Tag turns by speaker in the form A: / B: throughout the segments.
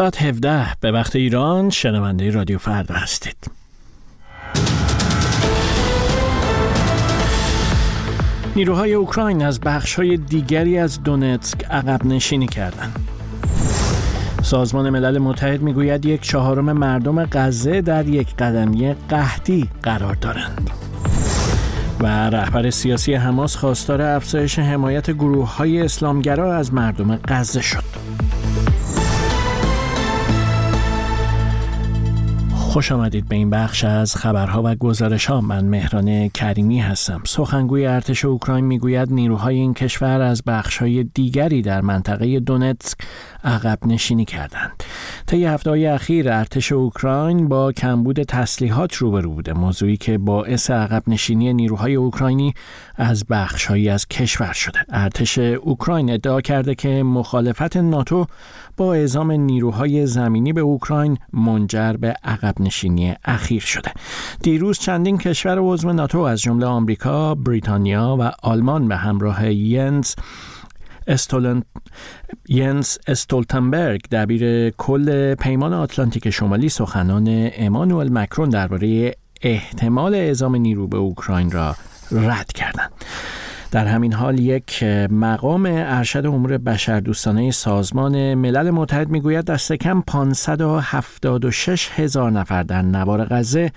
A: ساعت 17 به وقت ایران شنونده رادیو فردا هستید نیروهای اوکراین از بخشهای دیگری از دونتسک عقب نشینی کردند. سازمان ملل متحد می‌گوید یک چهارم مردم غزه در یک قدمی قحطی قرار دارند. و رهبر سیاسی حماس خواستار افزایش حمایت گروه های اسلامگرا از مردم غزه شد. خوش آمدید به این بخش از خبرها و گزارش ها من مهران کریمی هستم. سخنگوی ارتش اوکراین می‌گوید نیروهای این کشور از بخش های دیگری در منطقه دونتسک عقب نشینی کردند. طی هفته های اخیر ارتش اوکراین با کمبود تسلیحات روبرو بوده. موضوعی که باعث عقب نشینی نیروهای اوکراینی از بخشهایی از کشور شده. ارتش اوکراین ادعا کرده که مخالفت ناتو با اعزام نیروهای زمینی به اوکراین منجر به عقب نشینی اخیر شده. دیروز چندین کشور عضو ناتو از جمله آمریکا، بریتانیا و آلمان به همراه ینز استولن... ینس استولتنبرگ دبیر کل پیمان آتلانتیک شمالی سخنان امانوئل مکرون درباره احتمال اعزام نیرو به اوکراین را رد کردند. در همین حال یک مقام ارشد امور بشردوستانه سازمان ملل متحد می‌گوید دست کم 576 هزار نفر در نوار غزه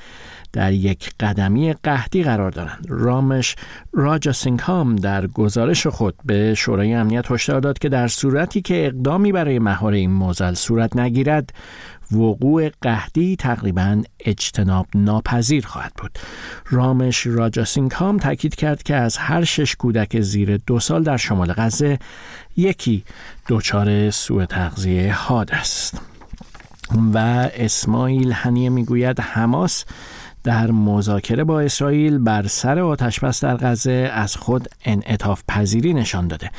A: در یک قدمی قحطی قرار دارند. رامش راجا سینگهام در گزارش خود به شورای امنیت هشدار داد که در صورتی که اقدامی برای مهار این موزل صورت نگیرد وقوع قهدی تقریبا اجتناب ناپذیر خواهد بود. رامش راجا سینگهام تاکید کرد که از هر شش کودک زیر دو سال در شمال غزه یکی دچار سوء تغذیه حاد است. و اسماعیل هنیه می‌گوید حماس در مذاکره با اسرائیل بر سر آتشبس در غزه از خود انعطاف پذیری نشان داده.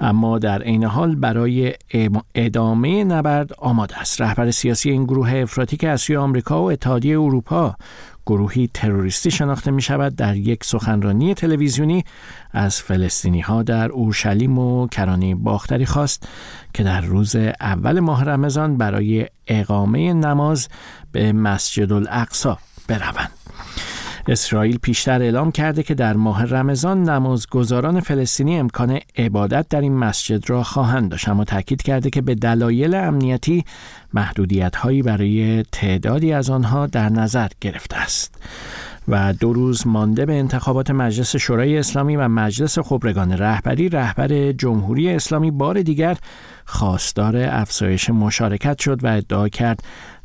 A: اما در عین حال برای ادامه نبرد آماده است. رهبر سیاسی این گروه افراطی که از سوی آمریکا و اتحادیه اروپا گروهی تروریستی شناخته می شود در یک سخنرانی تلویزیونی از فلسطینی ها در اورشلیم و کرانه باختری خواست که در روز اول ماه رمضان برای اقامه نماز به مسجد الاقصا بروند. اسرائیل پیشتر اعلام کرده که در ماه رمضان نمازگزاران فلسطینی امکان عبادت در این مسجد را خواهند داشت اما تاکید کرده که به دلایل امنیتی محدودیت هایی برای تعدادی از آنها در نظر گرفته است. و دو روز مانده به انتخابات مجلس شورای اسلامی و مجلس خبرگان رهبری رهبر جمهوری اسلامی بار دیگر خواستار افزایش مشارکت شد و ادعا کرد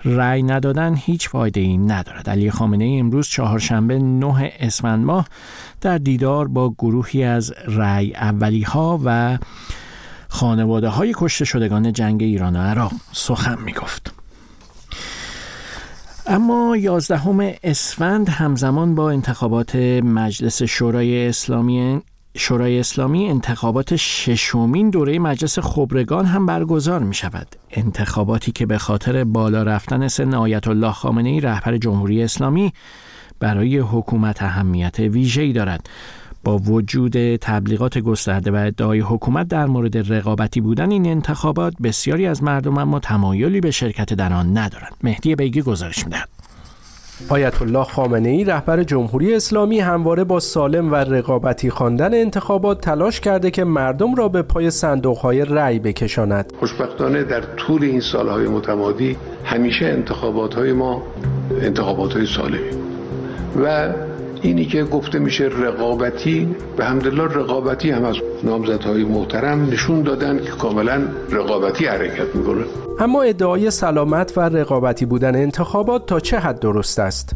A: رأی ندادن هیچ فایده ای ندارد علی خامنه ای امروز چهارشنبه نه اسفند ماه در دیدار با گروهی از رأی اولی ها و خانواده های کشته شدگان جنگ ایران و عراق سخن می گفت. اما یازدهم اسفند همزمان با انتخابات مجلس شورای اسلامی شورای اسلامی انتخابات ششمین دوره مجلس خبرگان هم برگزار می شود. انتخاباتی که به خاطر بالا رفتن سن آیت الله خامنه ای رهبر جمهوری اسلامی برای حکومت اهمیت ویژه‌ای دارد. با وجود تبلیغات گسترده و ادعای حکومت در مورد رقابتی بودن این انتخابات بسیاری از مردم اما تمایلی به شرکت در آن ندارند. مهدی بیگی گزارش می‌دهد.
B: آیت الله خامنه ای رهبر جمهوری اسلامی همواره با سالم و رقابتی خواندن انتخابات تلاش کرده که مردم را به پای صندوق های رأی بکشاند.
C: خوشبختانه در طول این سالهای متمادی همیشه انتخابات های ما انتخابات های سالمی و اینی که گفته میشه رقابتی به همدلله رقابتی هم از نامزدهای محترم نشون دادن که کاملا رقابتی حرکت می‌کنه
B: اما ادعای سلامت و رقابتی بودن انتخابات تا چه حد درست است؟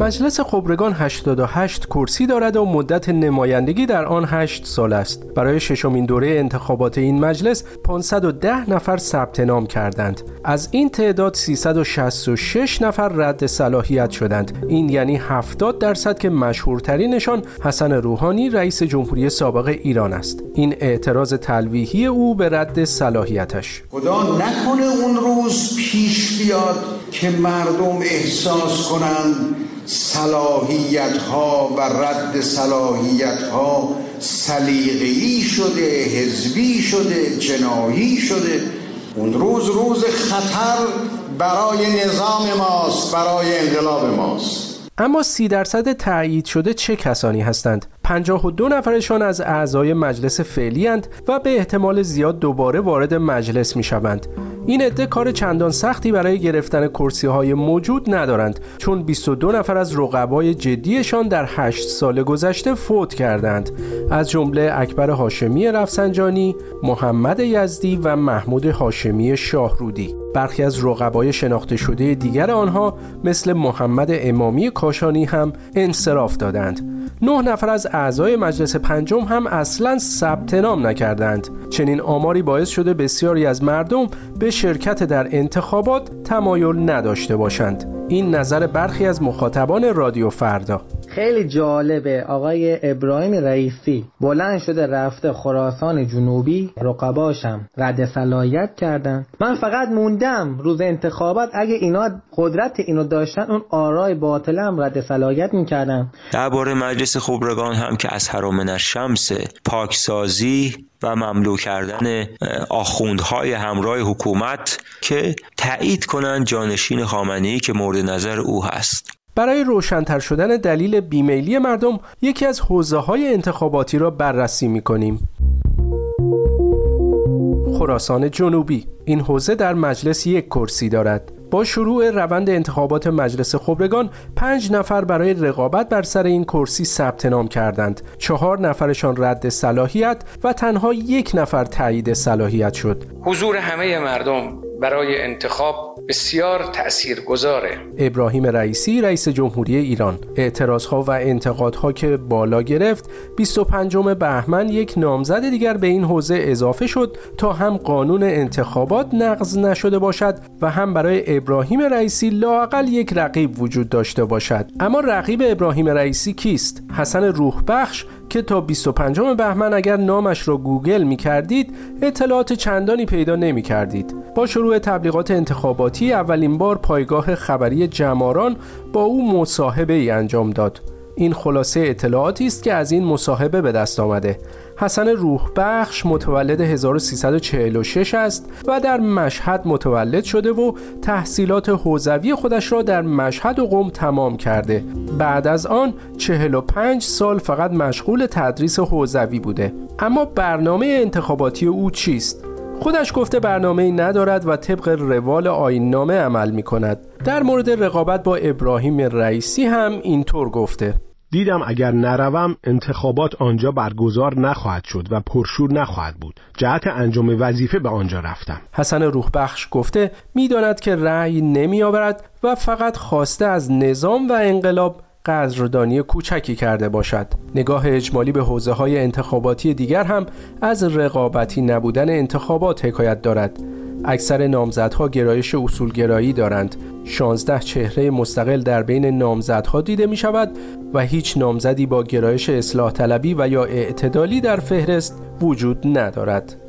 B: مجلس خبرگان 88 کرسی دارد و مدت نمایندگی در آن 8 سال است. برای ششمین دوره انتخابات این مجلس 510 نفر ثبت نام کردند. از این تعداد 366 نفر رد صلاحیت شدند. این یعنی 70 درصد که مشهورترینشان حسن روحانی رئیس جمهوری سابق ایران است. این اعتراض تلویحی او به رد صلاحیتش.
D: خدا نکنه اون روز پیش بیاد که مردم احساس کنند صلاحیت ها و رد صلاحیت ها سلیقه‌ای شده حزبی شده جناهی شده. اون روز روز خطر برای نظام ماست برای انقلاب ماست.
B: اما سی درصد تایید شده چه کسانی هستند؟ 52 نفرشان از اعضای مجلس فعلی و به احتمال زیاد دوباره وارد مجلس می شوند. این عده کار چندان سختی برای گرفتن کرسی های موجود ندارند چون 22 نفر از رقبای جدیشان در 8 سال گذشته فوت کردند. از جمله اکبر هاشمی رفسنجانی، محمد یزدی و محمود هاشمی شاهرودی. برخی از رقبای شناخته شده دیگر آنها مثل محمد امامی کاشانی هم انصراف دادند. نه نفر از اعضای مجلس پنجم هم اصلا ثبت نام نکردند. چنین آماری باعث شده بسیاری از مردم به شرکت در انتخابات تمایل نداشته باشند. این نظر برخی از مخاطبان رادیو فردا.
E: خیلی جالبه. آقای ابراهیم رئیسی بلند شده رفته خراسان جنوبی رقباشم رد صلاحیت کردن. من فقط موندم روز انتخابات اگه اینا قدرت اینو داشتن اون آرای باطلم رد صلاحیت می‌کردن.
F: درباره مجلس خبرگان هم که از حرام شمس پاکسازی و مملو کردن آخوندهای همراه حکومت که تایید کنند جانشین خامنه‌ای که مورد نظر او هست.
B: برای روشنتر شدن دلیل بیمیلی مردم یکی از حوزه های انتخاباتی را بررسی می کنیم. خراسان جنوبی. این حوزه در مجلس یک کرسی دارد. با شروع روند انتخابات مجلس خبرگان پنج نفر برای رقابت بر سر این کرسی ثبت نام کردند. چهار نفرشان رد صلاحیت و تنها یک نفر تایید صلاحیت شد.
G: حضور همه مردم برای انتخاب بسیار تأثیر گذاره
B: ابراهیم رئیسی رئیس جمهوری ایران. اعتراضها و انتقادها که بالا گرفت 25 بهمن یک نامزد دیگر به این حوزه اضافه شد تا هم قانون انتخابات نقض نشده باشد و هم برای ابراهیم رئیسی لاقل یک رقیب وجود داشته باشد. اما رقیب ابراهیم رئیسی کیست؟ حسن روح بخش که تا 25 بهمن اگر نامش را گوگل می کردید اطلاعات چندانی پیدا نمی کردید. با شروع تبلیغات انتخاباتی اولین بار پایگاه خبری جماران با او مصاحبه ای انجام داد. این خلاصه اطلاعاتی است که از این مصاحبه به دست آمده حسن روح بخش متولد 1346 است و در مشهد متولد شده و تحصیلات حوزوی خودش را در مشهد و قم تمام کرده بعد از آن 45 سال فقط مشغول تدریس حوزوی بوده اما برنامه انتخاباتی او چیست؟ خودش گفته برنامه ندارد و طبق روال آین نامه عمل می کند. در مورد رقابت با ابراهیم رئیسی هم اینطور گفته
H: دیدم اگر نروم انتخابات آنجا برگزار نخواهد شد و پرشور نخواهد بود. جهت انجام وظیفه به آنجا رفتم.
B: حسن روحبخش گفته می‌داند که رأی نمی آورد و فقط خواسته از نظام و انقلاب قدردانی کوچکی کرده باشد. نگاه اجمالی به حوزه های انتخاباتی دیگر هم از رقابتی نبودن انتخابات حکایت دارد. اکثر نامزدها گرایش اصولگرایی دارند. 16 چهره مستقل در بین نامزدها دیده می شود و هیچ نامزدی با گرایش اصلاح طلبی و یا اعتدالی در فهرست وجود ندارد.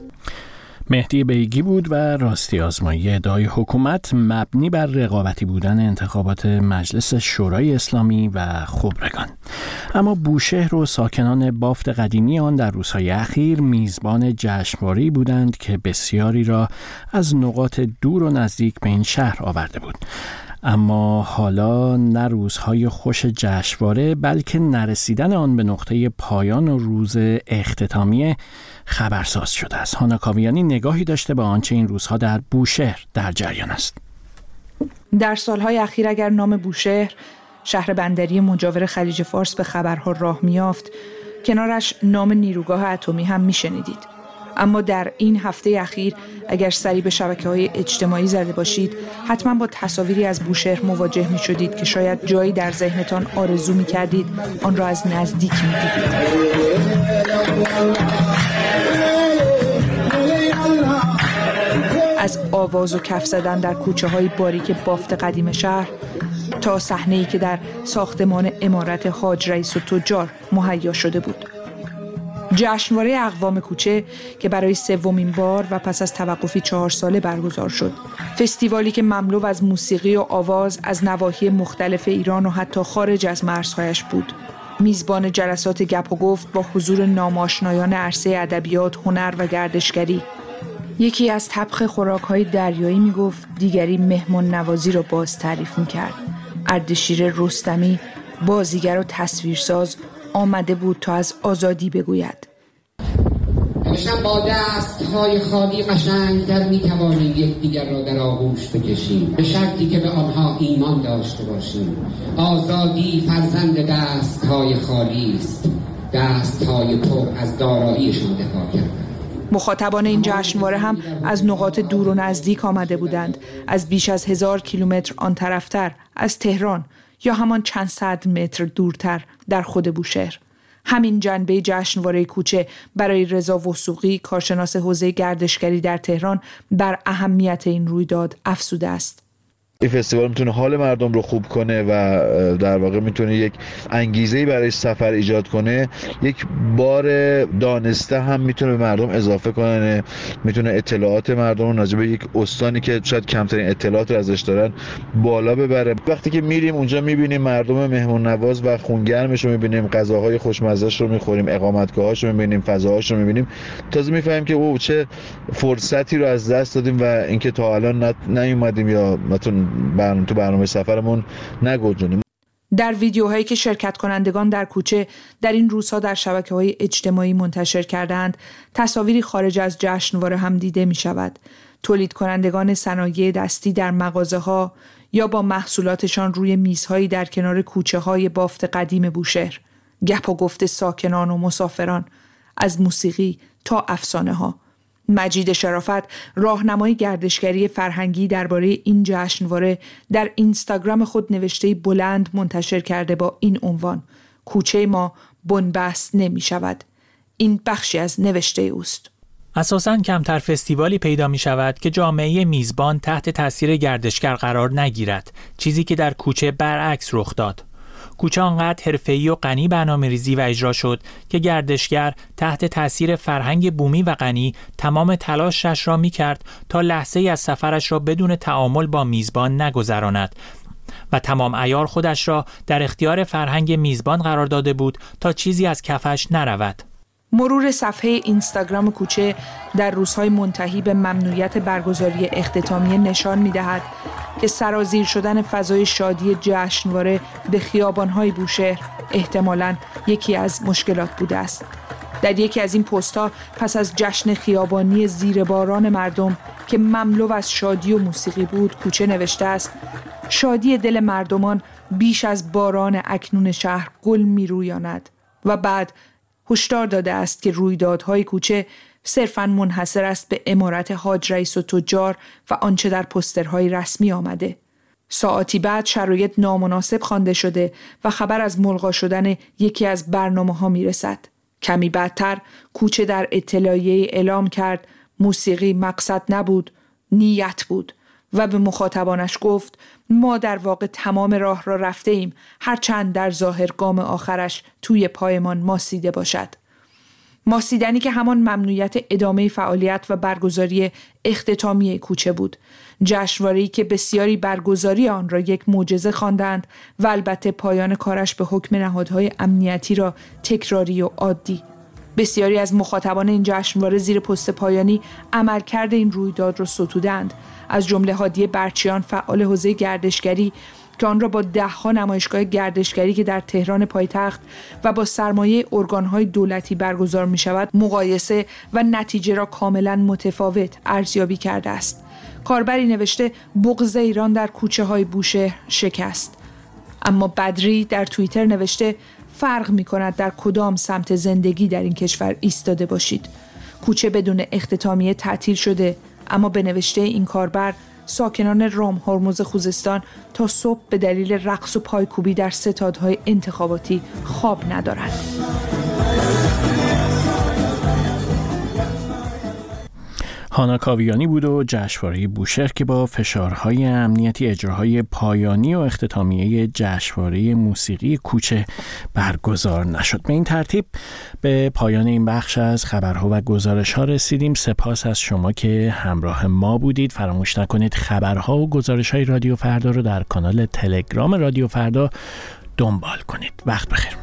A: مهدی بیگی بود و راستی آزمایی ادعای حکومت مبنی بر رقابتی بودن انتخابات مجلس شورای اسلامی و خبرگان. اما بوشهر و ساکنان بافت قدیمی آن در روزهای اخیر میزبان جشنواری بودند که بسیاری را از نقاط دور و نزدیک به این شهر آورده بود. اما حالا نه روزهای خوش جشنواره بلکه نرسیدن آن به نقطه پایان و روز اختتامیه خبرساز شده است. هانا کاویانی نگاهی داشته به آنچه این روزها در بوشهر در جریان است.
I: در سالهای اخیر اگر نام بوشهر شهر بندری مجاور خلیج فارس به خبرها راه میافت کنارش نام نیروگاه اتمی هم میشنیدید. اما در این هفته اخیر اگر سری به شبکه های اجتماعی زده باشید حتما با تصاویری از بوشهر مواجه می شدید که شاید جایی در ذهنتان آرزو می کردید آن را از نزدیک می دیدید. از آواز و کف زدن در کوچه های باریک بافت قدیم شهر تا صحنه ای که در ساختمان امارت حاج رئیس و تجار مهیا شده بود جشنواره اقوام کوچه که برای سومین بار و پس از توقفی چهار ساله برگزار شد. فستیوالی که مملو از موسیقی و آواز از نواحی مختلف ایران و حتی خارج از مرزهایش بود. میزبان جلسات گپ و گفت با حضور ناماشنایان عرصه ادبیات، هنر و گردشگری. یکی از طبخ خوراک های دریایی می گفت دیگری مهمان نوازی را باز تعریف می کرد. اردشیر رستمی بازیگر و تصویرساز آمده بود تا از آزادی بگوید.
J: نوشتم با دست های خالی در می توانیم یکدیگر را در آغوش بکشیم. به شرطی که به آنها ایمان داشته باشیم. آزادی فرزند دست های خالی است. دست های پر از داراییشان دفاع کرد
I: مخاطبان این جشنواره هم از نقاط دور و نزدیک آمده بودند. از بیش از هزار کیلومتر آن طرفتر از تهران یا همان چند صد متر دورتر در خود بوشهر. همین جنبه جشنواره کوچه برای رضا وسوقی کارشناس حوزه گردشگری در تهران بر اهمیت این رویداد افسوده است.
K: این فستیوال می‌تونه حال مردم رو خوب کنه و در واقع می‌تونه یک انگیزه برای سفر ایجاد کنه. یک بار دانسته هم می‌تونه به مردم اضافه کنه. می‌تونه اطلاعات مردم رو به یک استانی که شاید کمترین اطلاعات رو ازش دارن بالا ببره. وقتی که میریم اونجا می‌بینیم مردم مهمون نواز و خونگرمش رو می‌بینیم غذاهای خوشمزهش رو می‌خوریم اقامتگاهاش رو می‌بینیم فضاهاش رو می‌بینیم. تازه می‌فهمیم که او چه فرصتی رو از دست دادیم و اینکه تا الان نیومدیم یا برنامه تو برنامه سفرمون. نگنجونیم
I: در ویدیوهایی که شرکت کنندگان در کوچه در این روزها در شبکه های اجتماعی منتشر کردند تصاویری خارج از جشنواره هم دیده می شود. تولید کنندگان صنایع دستی در مغازه ها یا با محصولاتشان روی میزهایی در کنار کوچه های بافت قدیم بوشهر. گپ و گفت ساکنان و مسافران از موسیقی تا افسانه ها مجید شرافت راهنمای گردشگری فرهنگی درباره این جشنواره در اینستاگرام خود نوشته بلند منتشر کرده با این عنوان کوچه ما بنبست نمی شود. این بخشی از نوشته اوست.
A: اساسا کمتر فستیوالی پیدا می شود که جامعه میزبان تحت تاثیر گردشگر قرار نگیرد چیزی که در کوچه برعکس رخ داد. کوچه آنقدر حرفه‌ای و غنی برنامه ریزی و اجرا شد که گردشگر تحت تاثیر فرهنگ بومی و غنی تمام تلاشش را می کرد تا لحظه از سفرش را بدون تعامل با میزبان نگذراند و تمام ایار خودش را در اختیار فرهنگ میزبان قرار داده بود تا چیزی از کفش نرود.
I: مرور صفحه اینستاگرام کوچه در روزهای منتهی به ممنوعیت برگزاری اختتامیه نشان می دهد که سرازیر شدن فضای شادی جشنواره به خیابانهای بوشهر احتمالاً یکی از مشکلات بوده است. در یکی از این پستها پس از جشن خیابانی زیر باران مردم که مملو از شادی و موسیقی بود کوچه نوشته است شادی دل مردمان بیش از باران اکنون شهر گل می رویاند و بعد هشدار داده است که رویدادهای کوچه صرفا منحصر است به امارت حاج رئیس و تجار و آنچه در پسترهای رسمی آمده. ساعتی بعد شرایط نامناسب خوانده شده و خبر از ملغا شدن یکی از برنامه ها می رسد. کمی بعدتر کوچه در اطلاعیه اعلام کرد موسیقی مقصد نبود نیت بود و به مخاطبانش گفت ما در واقع تمام راه را رفته ایم هرچند در ظاهر گام آخرش توی پایمان ماسیده باشد. ماسیدنی که همان ممنوعیت ادامه فعالیت و برگزاری اختتامی کوچه بود جشنواره‌ای که بسیاری برگزاری آن را یک معجزه خواندند و البته پایان کارش به حکم نهادهای امنیتی را تکراری و عادی بسیاری از مخاطبان این جشنواره زیر پست پایانی عملکرد این رویداد را ستودند از جمله هادی برچیان فعال حوزه گردشگری که آن را با دهها نمایشگاه گردشگری که در تهران پایتخت و با سرمایه ارگانهای دولتی برگزار می شود مقایسه و نتیجه را کاملا متفاوت ارزیابی کرده است. کاربری نوشته بغض ایران در کوچه های بوشه شکست. اما بدری در توییتر نوشته فرق می کند در کدام سمت زندگی در این کشور ایستاده باشید. کوچه بدون اختتامیه تعطیل شده اما به نوشته این کاربر ساکنان رام هرمز خوزستان تا صبح به دلیل رقص و پایکوبی در ستادهای انتخاباتی خواب ندارند.
A: هانا کاویانی بود و جشنواره بوشهر که با فشارهای امنیتی اجراهای پایانی و اختتامیه جشنواره موسیقی کوچه برگزار نشد. به این ترتیب به پایان این بخش از خبرها و گزارش ها رسیدیم. سپاس از شما که همراه ما بودید. فراموش نکنید خبرها و گزارش های رادیو فردا رو در کانال تلگرام رادیو فردا دنبال کنید. وقت بخیر.